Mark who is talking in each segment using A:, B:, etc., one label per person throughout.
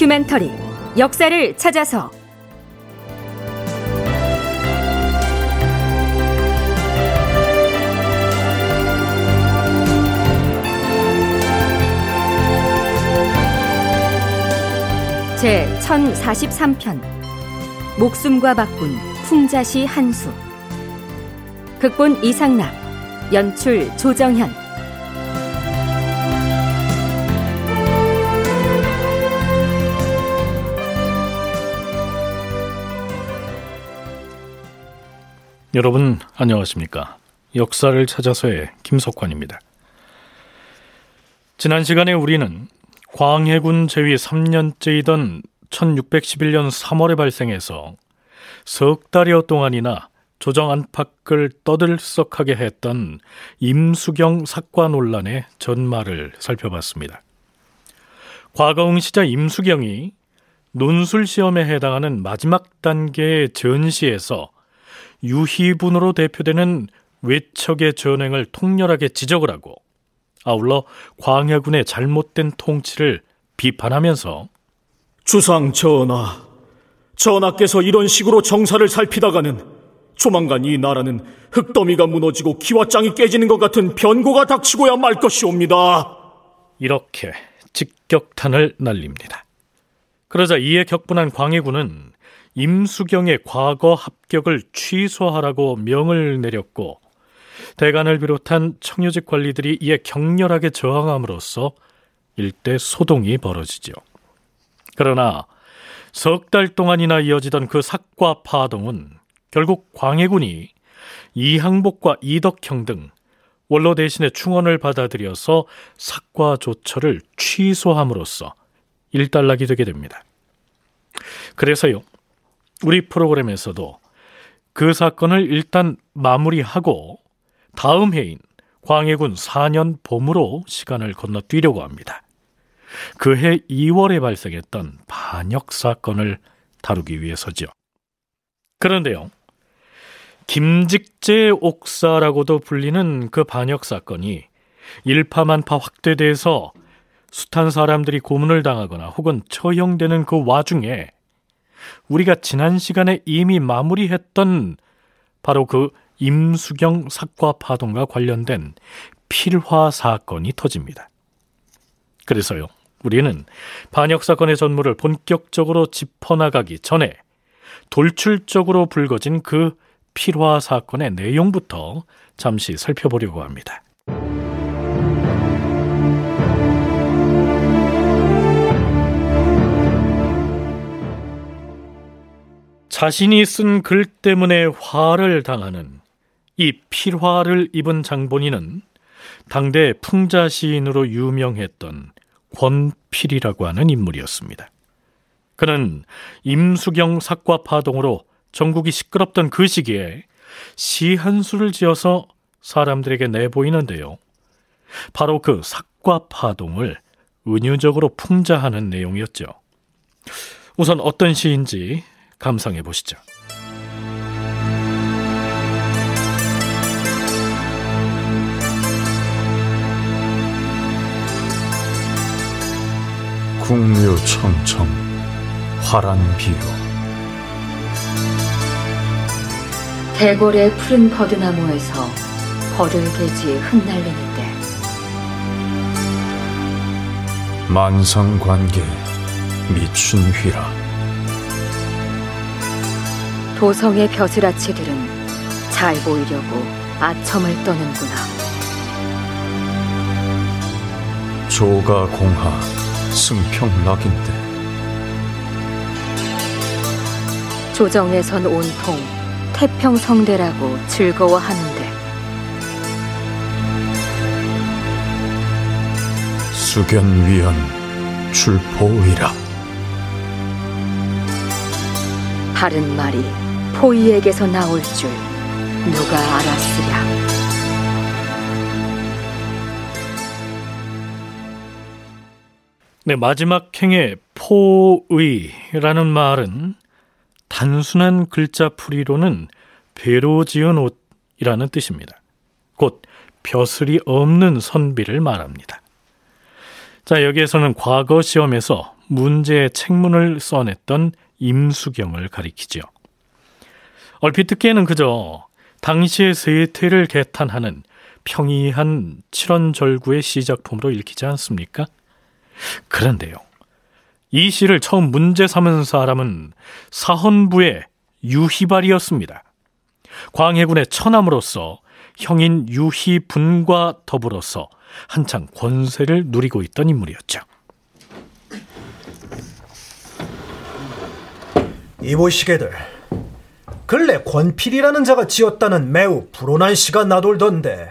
A: 다큐멘터리 역사를 찾아서. 제 1043편 목숨과 바꾼 풍자시 한수. 극본 이상락 연출 조정현
B: 여러분 안녕하십니까? 역사를 찾아서의 김석환입니다. 지난 시간에 우리는 광해군 제위 3년째이던 1611년 3월에 발생해서 석 달여 동안이나 조정 안팎을 떠들썩하게 했던 임수경 사과 논란의 전말을 살펴봤습니다. 과거응 시자 임수경이 논술 시험에 해당하는 마지막 단계의 전시에서 유희분으로 대표되는 외척의 전횡을 통렬하게 지적을 하고 아울러 광해군의 잘못된 통치를 비판하면서
C: 주상 전하, 전하께서 이런 식으로 정사를 살피다가는 조만간 이 나라는 흙더미가 무너지고 기와장이 깨지는 것 같은 변고가 닥치고야 말 것이옵니다.
B: 이렇게 직격탄을 날립니다. 그러자 이에 격분한 광해군은 임수경의 과거 합격을 취소하라고 명을 내렸고 대간을 비롯한 청유직 관리들이 이에 격렬하게 저항함으로써 일대 소동이 벌어지죠. 그러나 석 달 동안이나 이어지던 그 삭과 파동은 결국 광해군이 이항복과 이덕형 등 원로 대신에 충원을 받아들여서 삭과 조처를 취소함으로써 일단락이 되게 됩니다. 그래서요, 우리 프로그램에서도 그 사건을 일단 마무리하고 다음 해인 광해군 4년 봄으로 시간을 건너뛰려고 합니다. 그해 2월에 발생했던 반역 사건을 다루기 위해서죠. 그런데요. 김직재 옥사라고도 불리는 그 반역 사건이 일파만파 확대돼서 숱한 사람들이 고문을 당하거나 혹은 처형되는 그 와중에 우리가 지난 시간에 이미 마무리했던 바로 그 임수경 사과 파동과 관련된 필화 사건이 터집니다. 그래서요, 우리는 반역 사건의 전무를 본격적으로 짚어나가기 전에 돌출적으로 불거진 그 필화 사건의 내용부터 잠시 살펴보려고 합니다. 자신이 쓴 글 때문에 화를 당하는 이 필화를 입은 장본인은 당대 풍자 시인으로 유명했던 권필이라고 하는 인물이었습니다. 그는 임수경 사과 파동으로 전국이 시끄럽던 그 시기에 시 한 수를 지어서 사람들에게 내보이는데요. 바로 그 사과 파동을 은유적으로 풍자하는 내용이었죠. 우선 어떤 시인지 감상해 보시죠.
D: 국묘청청 화란비로
E: 대궐의 푸른 버드나무에서 버들개지 흩날리는데
D: 만성관계 미춘휘라
E: 도성의 벼슬아치들은 잘 보이려고 아첨을 떠는구나.
D: 조가 공하 승평락인데.
E: 조정에선 온통 태평성대라고 즐거워하는데.
D: 수견위원 출포이라.
E: 바른 말이 포이에게서 나올 줄 누가 알았으랴.
B: 네, 마지막 행의 포의라는 말은 단순한 글자 풀이로는 배로 지은 옷이라는 뜻입니다. 곧 벼슬이 없는 선비를 말합니다. 자, 여기에서는 과거 시험에서 문제의 책문을 써냈던 임수경을 가리키죠. 얼핏 듣기에는 그저 당시의 세태를 개탄하는 평이한 칠원절구의 시작품으로 읽히지 않습니까? 그런데요. 이 시를 처음 문제 삼은 사람은 사헌부의 유희발이었습니다. 광해군의 처남으로서 형인 유희분과 더불어서 한창 권세를 누리고 있던 인물이었죠.
F: 이보시게들 근래 권필이라는 자가 지었다는 매우 불온한 시가 나돌던데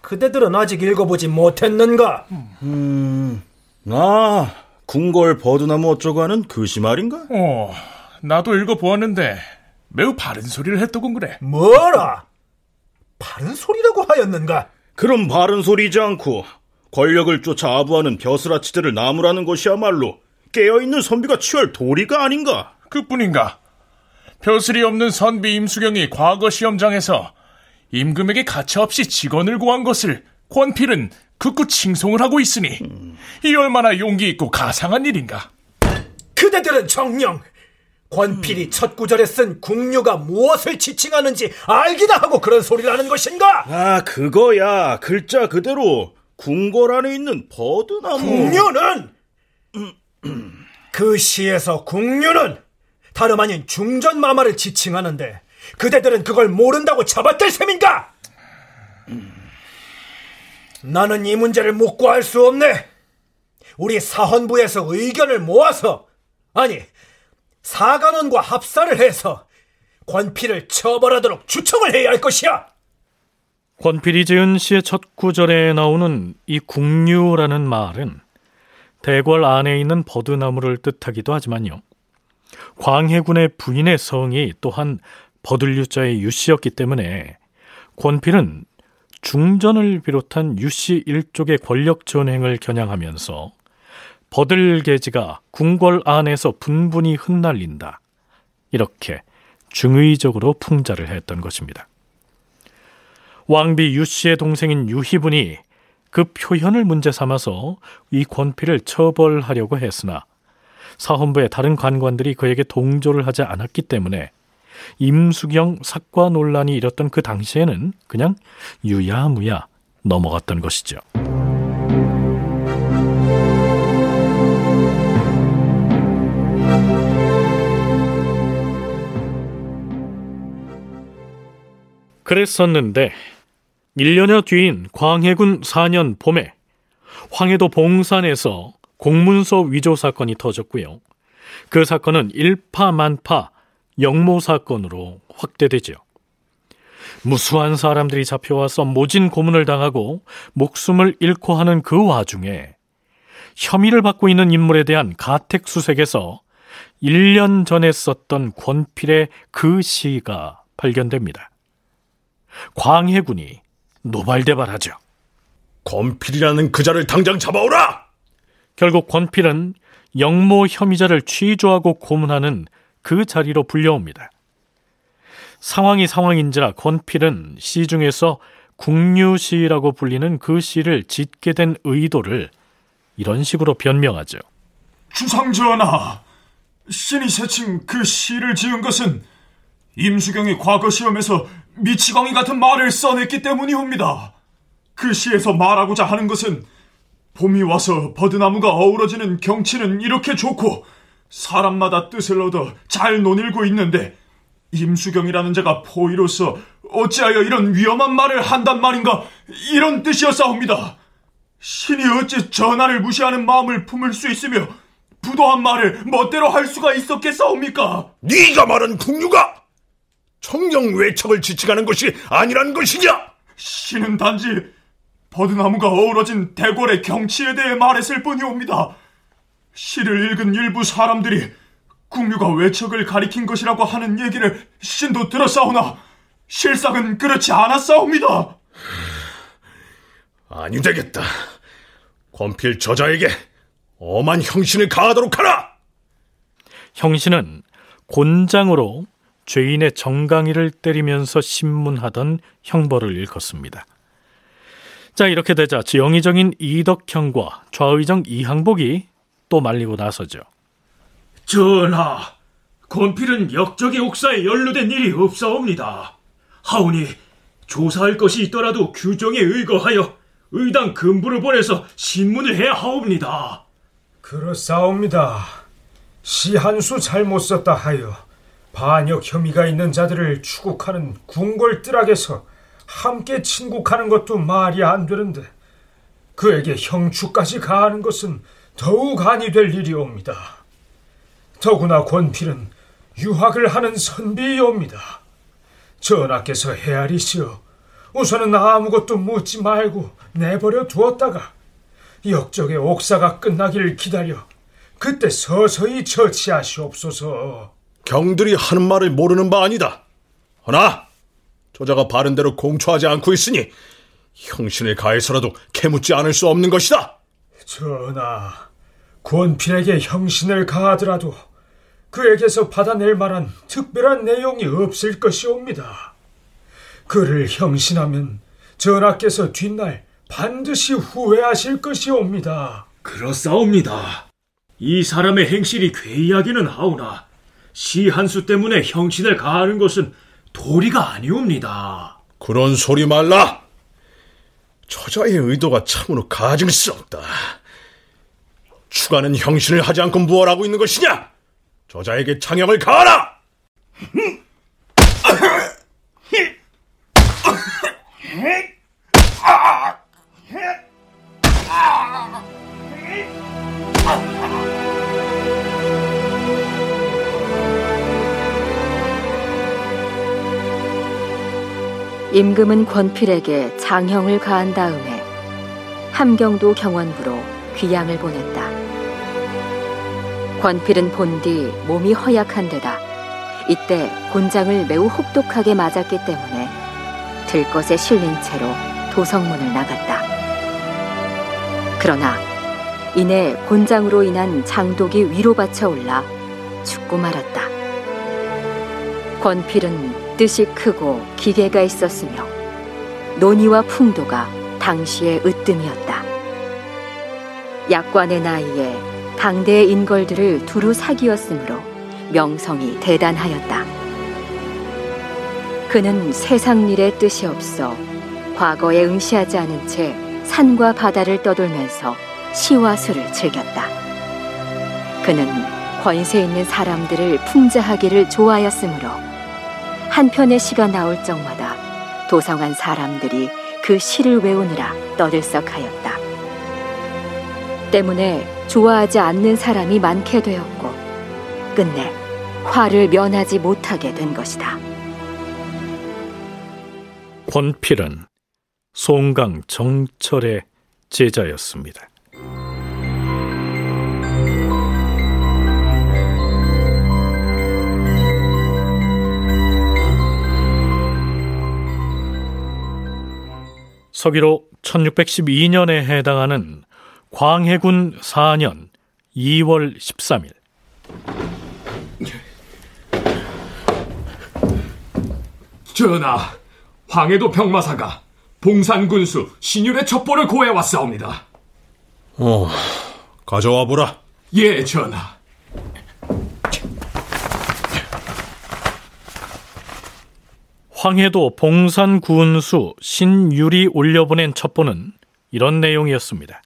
F: 그대들은 아직 읽어보지 못했는가?
G: 음, 아, 궁궐 버드나무 어쩌고 하는 그시 말인가?
H: 어, 나도 읽어보았는데 매우 바른 소리를 했더군 그래.
F: 뭐라? 바른 소리라고 하였는가?
G: 그럼 바른 소리지 않고 권력을 쫓아 아부하는 벼슬아치들을 나무라는 것이야말로 깨어있는 선비가 취할 도리가 아닌가?
H: 그뿐인가? 벼슬이 없는 선비 임수경이 과거 시험장에서 임금에게 가차없이 직원을 구한 것을 권필은 극구 칭송을 하고 있으니 이 얼마나 용기 있고 가상한 일인가?
F: 그대들은 정령 권필이 첫 구절에 쓴 궁류가 무엇을 지칭하는지 알기나 하고 그런 소리를 하는 것인가?
G: 아, 그거야. 글자 그대로 궁궐 안에 있는 버드나무.
F: 궁류는 그 시에서 궁류는 다름 아닌 중전 마마를 지칭하는데 그대들은 그걸 모른다고 잡아들 셈인가? 나는 이 문제를 묻고 할 수 없네. 우리 사헌부에서 의견을 모아서 아니 사관원과 합사를 해서 권필을 처벌하도록 추청을 해야 할 것이야.
B: 권필이 지은 시의 첫 구절에 나오는 이 국류라는 말은 대궐 안에 있는 버드나무를 뜻하기도 하지만요. 광해군의 부인의 성이 또한 버들유자의 유씨였기 때문에 권필은 중전을 비롯한 유씨 일족의 권력 전횡을 겨냥하면서 버들계지가 궁궐 안에서 분분히 흩날린다. 이렇게 중의적으로 풍자를 했던 것입니다. 왕비 유씨의 동생인 유희분이 그 표현을 문제 삼아서 이 권필을 처벌하려고 했으나 사헌부의 다른 관관들이 그에게 동조를 하지 않았기 때문에 임수경 사과 논란이 일었던 그 당시에는 그냥 유야무야 넘어갔던 것이죠. 그랬었는데 1년여 뒤인 광해군 4년 봄에 황해도 봉산에서 공문서 위조 사건이 터졌고요. 그 사건은 일파만파 영모 사건으로 확대되죠. 무수한 사람들이 잡혀와서 모진 고문을 당하고 목숨을 잃고 하는 그 와중에 혐의를 받고 있는 인물에 대한 가택 수색에서 1년 전에 썼던 권필의 그 시가 발견됩니다. 광해군이 노발대발하죠.
C: 권필이라는 그자를 당장 잡아오라!
B: 결국 권필은 영모 혐의자를 취조하고 고문하는 그 자리로 불려옵니다. 상황이 상황인지라 권필은 시 중에서 국류시라고 불리는 그 시를 짓게 된 의도를 이런 식으로 변명하죠.
I: 주상전하, 신이 새칭 그 시를 지은 것은 임수경이 과거 시험에서 미치광이 같은 말을 써냈기 때문이옵니다. 그 시에서 말하고자 하는 것은 봄이 와서 버드나무가 어우러지는 경치는 이렇게 좋고 사람마다 뜻을 얻어 잘 논일고 있는데 임수경이라는 자가 포위로서 어찌하여 이런 위험한 말을 한단 말인가 이런 뜻이었사옵니다. 신이 어찌 전하를 무시하는 마음을 품을 수 있으며 부도한 말을 멋대로 할 수가 있었겠사옵니까?
C: 네가 말한 국류가 청령 외척을 지칭하는 것이 아니란 것이냐?
I: 신은 단지 버드나무가 어우러진 대궐의 경치에 대해 말했을 뿐이옵니다. 시를 읽은 일부 사람들이 국류가 외척을 가리킨 것이라고 하는 얘기를 신도 들었사오나 실상은 그렇지 않았사옵니다.
C: 아니 되겠다. 권필 저자에게 엄한 형신을 가하도록 하라.
B: 형신은 곤장으로 죄인의 정강이를 때리면서 신문하던 형벌을 일컫습니다. 자, 이렇게 되자 지영의정인 이덕형과 좌의정 이항복이 또 말리고 나서죠.
C: 전하, 권필은 역적의 옥사에 연루된 일이 없사옵니다. 하오니 조사할 것이 있더라도 규정에 의거하여 의당 근부를 보내서 신문을 해야 하옵니다.
J: 그렇사옵니다. 시 한 수 잘못 썼다 하여 반역 혐의가 있는 자들을 추국하는 궁궐뜰락에서 함께 친국하는 것도 말이 안 되는데 그에게 형추까지 가하는 것은 더욱 아니 될 일이옵니다. 더구나 권필은 유학을 하는 선비이옵니다. 전하께서 헤아리시어 우선은 아무것도 묻지 말고 내버려 두었다가 역적의 옥사가 끝나기를 기다려 그때 서서히 처치하시옵소서.
K: 경들이 하는 말을 모르는 바 아니다. 허나 저자가 바른 대로 공초하지 않고 있으니 형신을 가해서라도 캐묻지 않을 수 없는 것이다.
J: 전하, 권필에게 형신을 가하더라도 그에게서 받아낼 만한 특별한 내용이 없을 것이옵니다. 그를 형신하면 전하께서 뒷날 반드시 후회하실 것이옵니다.
C: 그렇사옵니다. 이 사람의 행실이 괴이하기는 하오나 시한수 때문에 형신을 가하는 것은 도리가 아니옵니다.
K: 그런 소리 말라. 저자의 의도가 참으로 가증스럽다. 추가는 형신을 하지 않고 무엇 하고 있는 것이냐? 저자에게 창형을 가하라!
E: 임금은 권필에게 장형을 가한 다음에 함경도 경원부로 귀양을 보냈다. 권필은 본디 몸이 허약한 데다 이때 곤장을 매우 혹독하게 맞았기 때문에 들것에 실린 채로 도성문을 나갔다. 그러나 이내 곤장으로 인한 장독이 위로 받쳐 올라 죽고 말았다. 권필은 뜻이 크고 기계가 있었으며 논의와 풍도가 당시의 으뜸이었다. 약관의 나이에 강대의 인걸들을 두루 사귀었으므로 명성이 대단하였다. 그는 세상 일에 뜻이 없어 과거에 응시하지 않은 채 산과 바다를 떠돌면서 시와 술을 즐겼다. 그는 권세 있는 사람들을 풍자하기를 좋아하였으므로 한 편의 시가 나올 적마다 도성한 사람들이 그 시를 외우느라 떠들썩하였다. 때문에 좋아하지 않는 사람이 많게 되었고 끝내 화를 면하지 못하게 된 것이다.
B: 권필은 송강 정철의 제자였습니다. 서기로 1612년에 해당하는 광해군 4년 2월 13일
I: 전하, 황해도 병마사가 봉산군수 신율의 첩보를 고해 왔사옵니다.
K: 어, 가져와 보라.
I: 예, 전하.
B: 황해도 봉산 군수 신율이 올려보낸 첩보는 이런 내용이었습니다.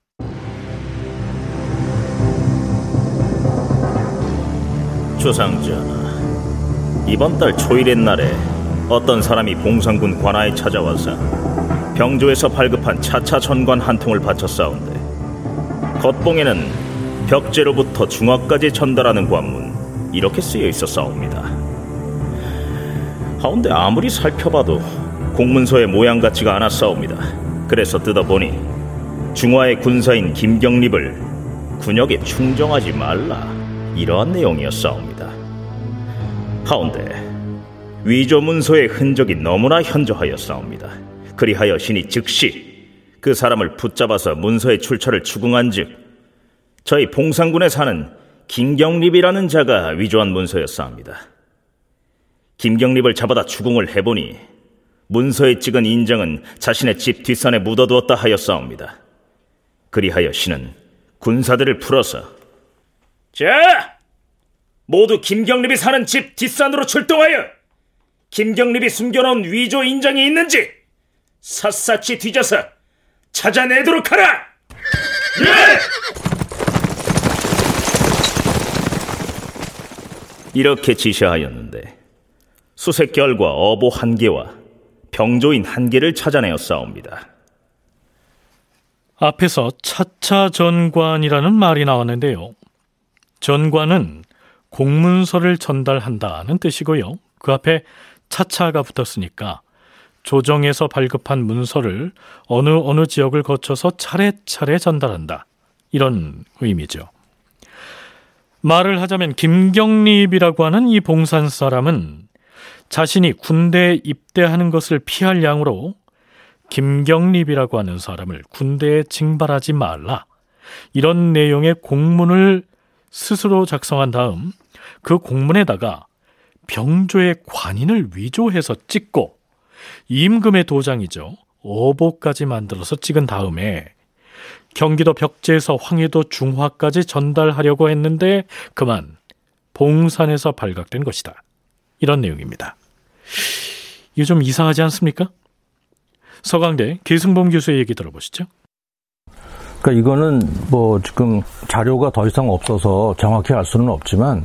G: 주상전하, 이번 달 초일의 날에 어떤 사람이 봉산군 관아에 찾아와서 병조에서 발급한 차차 전관 한 통을 바쳤사온데 겉봉에는 벽제로부터 중화까지 전달하는 관문 이렇게 쓰여 있었사옵니 다. 하운데 아무리 살펴봐도 공문서의 모양 같지가 않았사옵니다. 그래서 뜯어보니 중화의 군사인 김경립을 군역에 충정하지 말라 이러한 내용이었사옵니다. 하운데 위조 문서의 흔적이 너무나 현저하였사옵니다. 그리하여 신이 즉시 그 사람을 붙잡아서 문서의 출처를 추궁한즉 저희 봉산군에 사는 김경립이라는 자가 위조한 문서였사옵니다. 김경립을 잡아다 추궁을 해보니 문서에 찍은 인정은 자신의 집 뒷산에 묻어두었다 하였사옵니다. 그리하여 신은 군사들을 풀어서 자! 모두 김경립이 사는 집 뒷산으로 출동하여 김경립이 숨겨놓은 위조 인정이 있는지 샅샅이 뒤져서 찾아내도록 하라! 예! 이렇게 지시하였는데 수색결과 어보 한 개와 병조인 한 개를 찾아내어 싸웁니다.
B: 앞에서 차차 전관이라는 말이 나왔는데요. 전관은 공문서를 전달한다는 뜻이고요. 그 앞에 차차가 붙었으니까 조정에서 발급한 문서를 어느 어느 지역을 거쳐서 차례차례 전달한다. 이런 의미죠. 말을 하자면 김경립이라고 하는 이 봉산 사람은 자신이 군대에 입대하는 것을 피할 양으로 김경립이라고 하는 사람을 군대에 징발하지 말라. 이런 내용의 공문을 스스로 작성한 다음 그 공문에다가 병조의 관인을 위조해서 찍고 임금의 도장이죠. 어보까지 만들어서 찍은 다음에 경기도 벽제에서 황해도 중화까지 전달하려고 했는데 그만 봉산에서 발각된 것이다. 이런 내용입니다. 이게 좀 이상하지 않습니까? 서강대 계승범 교수의 얘기 들어보시죠.
L: 그러니까 이거는 뭐 지금 자료가 더 이상 없어서 정확히 알 수는 없지만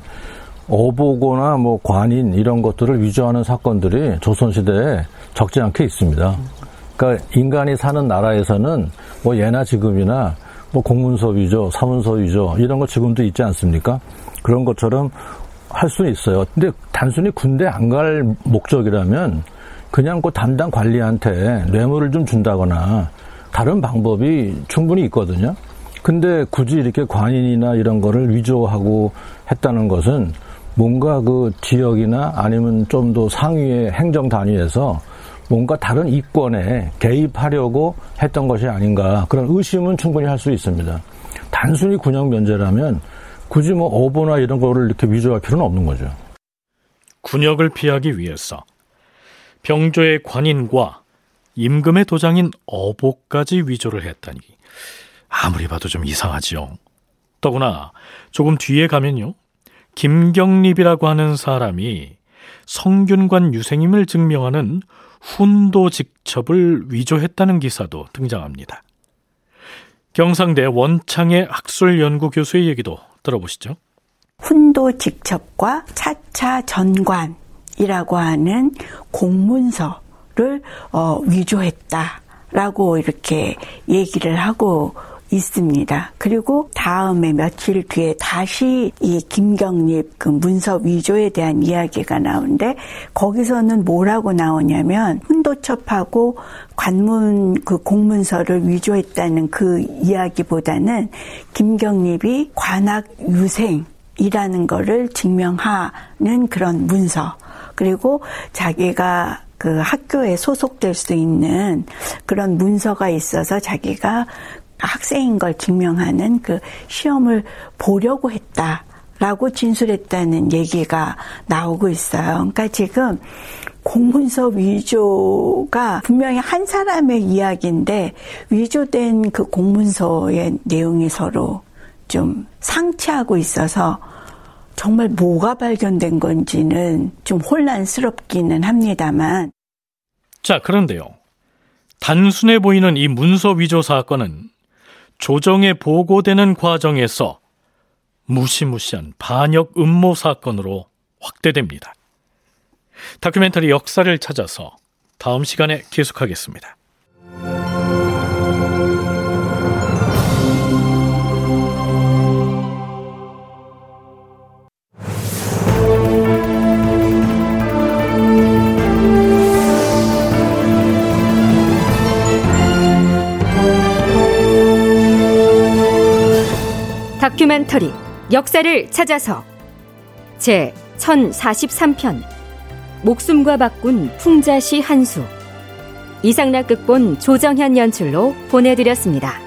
L: 어보거나 뭐 관인 이런 것들을 위조하는 사건들이 조선시대에 적지 않게 있습니다. 그러니까 인간이 사는 나라에서는 뭐 예나 지금이나 뭐 공문서 위조, 사문서 위조 이런 거 지금도 있지 않습니까? 그런 것처럼 할 수는 있어요. 근데 단순히 군대 안 갈 목적이라면 그냥 그 담당 관리한테 뇌물을 좀 준다거나 다른 방법이 충분히 있거든요. 근데 굳이 이렇게 관인이나 이런 거를 위조하고 했다는 것은 뭔가 그 지역이나 아니면 좀 더 상위의 행정 단위에서 뭔가 다른 이권에 개입하려고 했던 것이 아닌가 그런 의심은 충분히 할 수 있습니다. 단순히 군역 면제라면 굳이 뭐 어보나 이런 거를 이렇게 위조할 필요는 없는 거죠.
B: 군역을 피하기 위해서 병조의 관인과 임금의 도장인 어보까지 위조를 했다니 아무리 봐도 좀 이상하지요. 더구나 조금 뒤에 가면요. 김경립이라고 하는 사람이 성균관 유생임을 증명하는 훈도 직첩을 위조했다는 기사도 등장합니다. 경상대 원창의 학술연구 교수의 얘기도 들어보시죠.
M: 훈도 직첩과 차차 전관이라고 하는 공문서를 어, 위조했다라고 이렇게 얘기를 하고 있습니다. 그리고 다음에 며칠 뒤에 다시 이 김경립 그 문서 위조에 대한 이야기가 나오는데 거기서는 뭐라고 나오냐면 훈도첩하고 관문 그 공문서를 위조했다는 그 이야기보다는 김경립이 관악 유생 이라는 거를 증명하는 그런 문서 그리고 자기가 그 학교에 소속될 수 있는 그런 문서가 있어서 자기가 학생인 걸 증명하는 그 시험을 보려고 했다 라고 진술했다는 얘기가 나오고 있어요. 그러니까 지금 공문서 위조가 분명히 한 사람의 이야기인데 위조된 그 공문서의 내용이 서로 좀 상치하고 있어서 정말 뭐가 발견된 건지는 좀 혼란스럽기는 합니다만.
B: 자, 그런데요. 단순해 보이는 이 문서 위조 사건은 조정에 보고되는 과정에서 무시무시한 반역 음모 사건으로 확대됩니다. 다큐멘터리 역사를 찾아서 다음 시간에 계속하겠습니다.
A: 역사를 찾아서 제 1043편 목숨과 바꾼 풍자시 한수 이상락 극본 조정현 연출로 보내드렸습니다.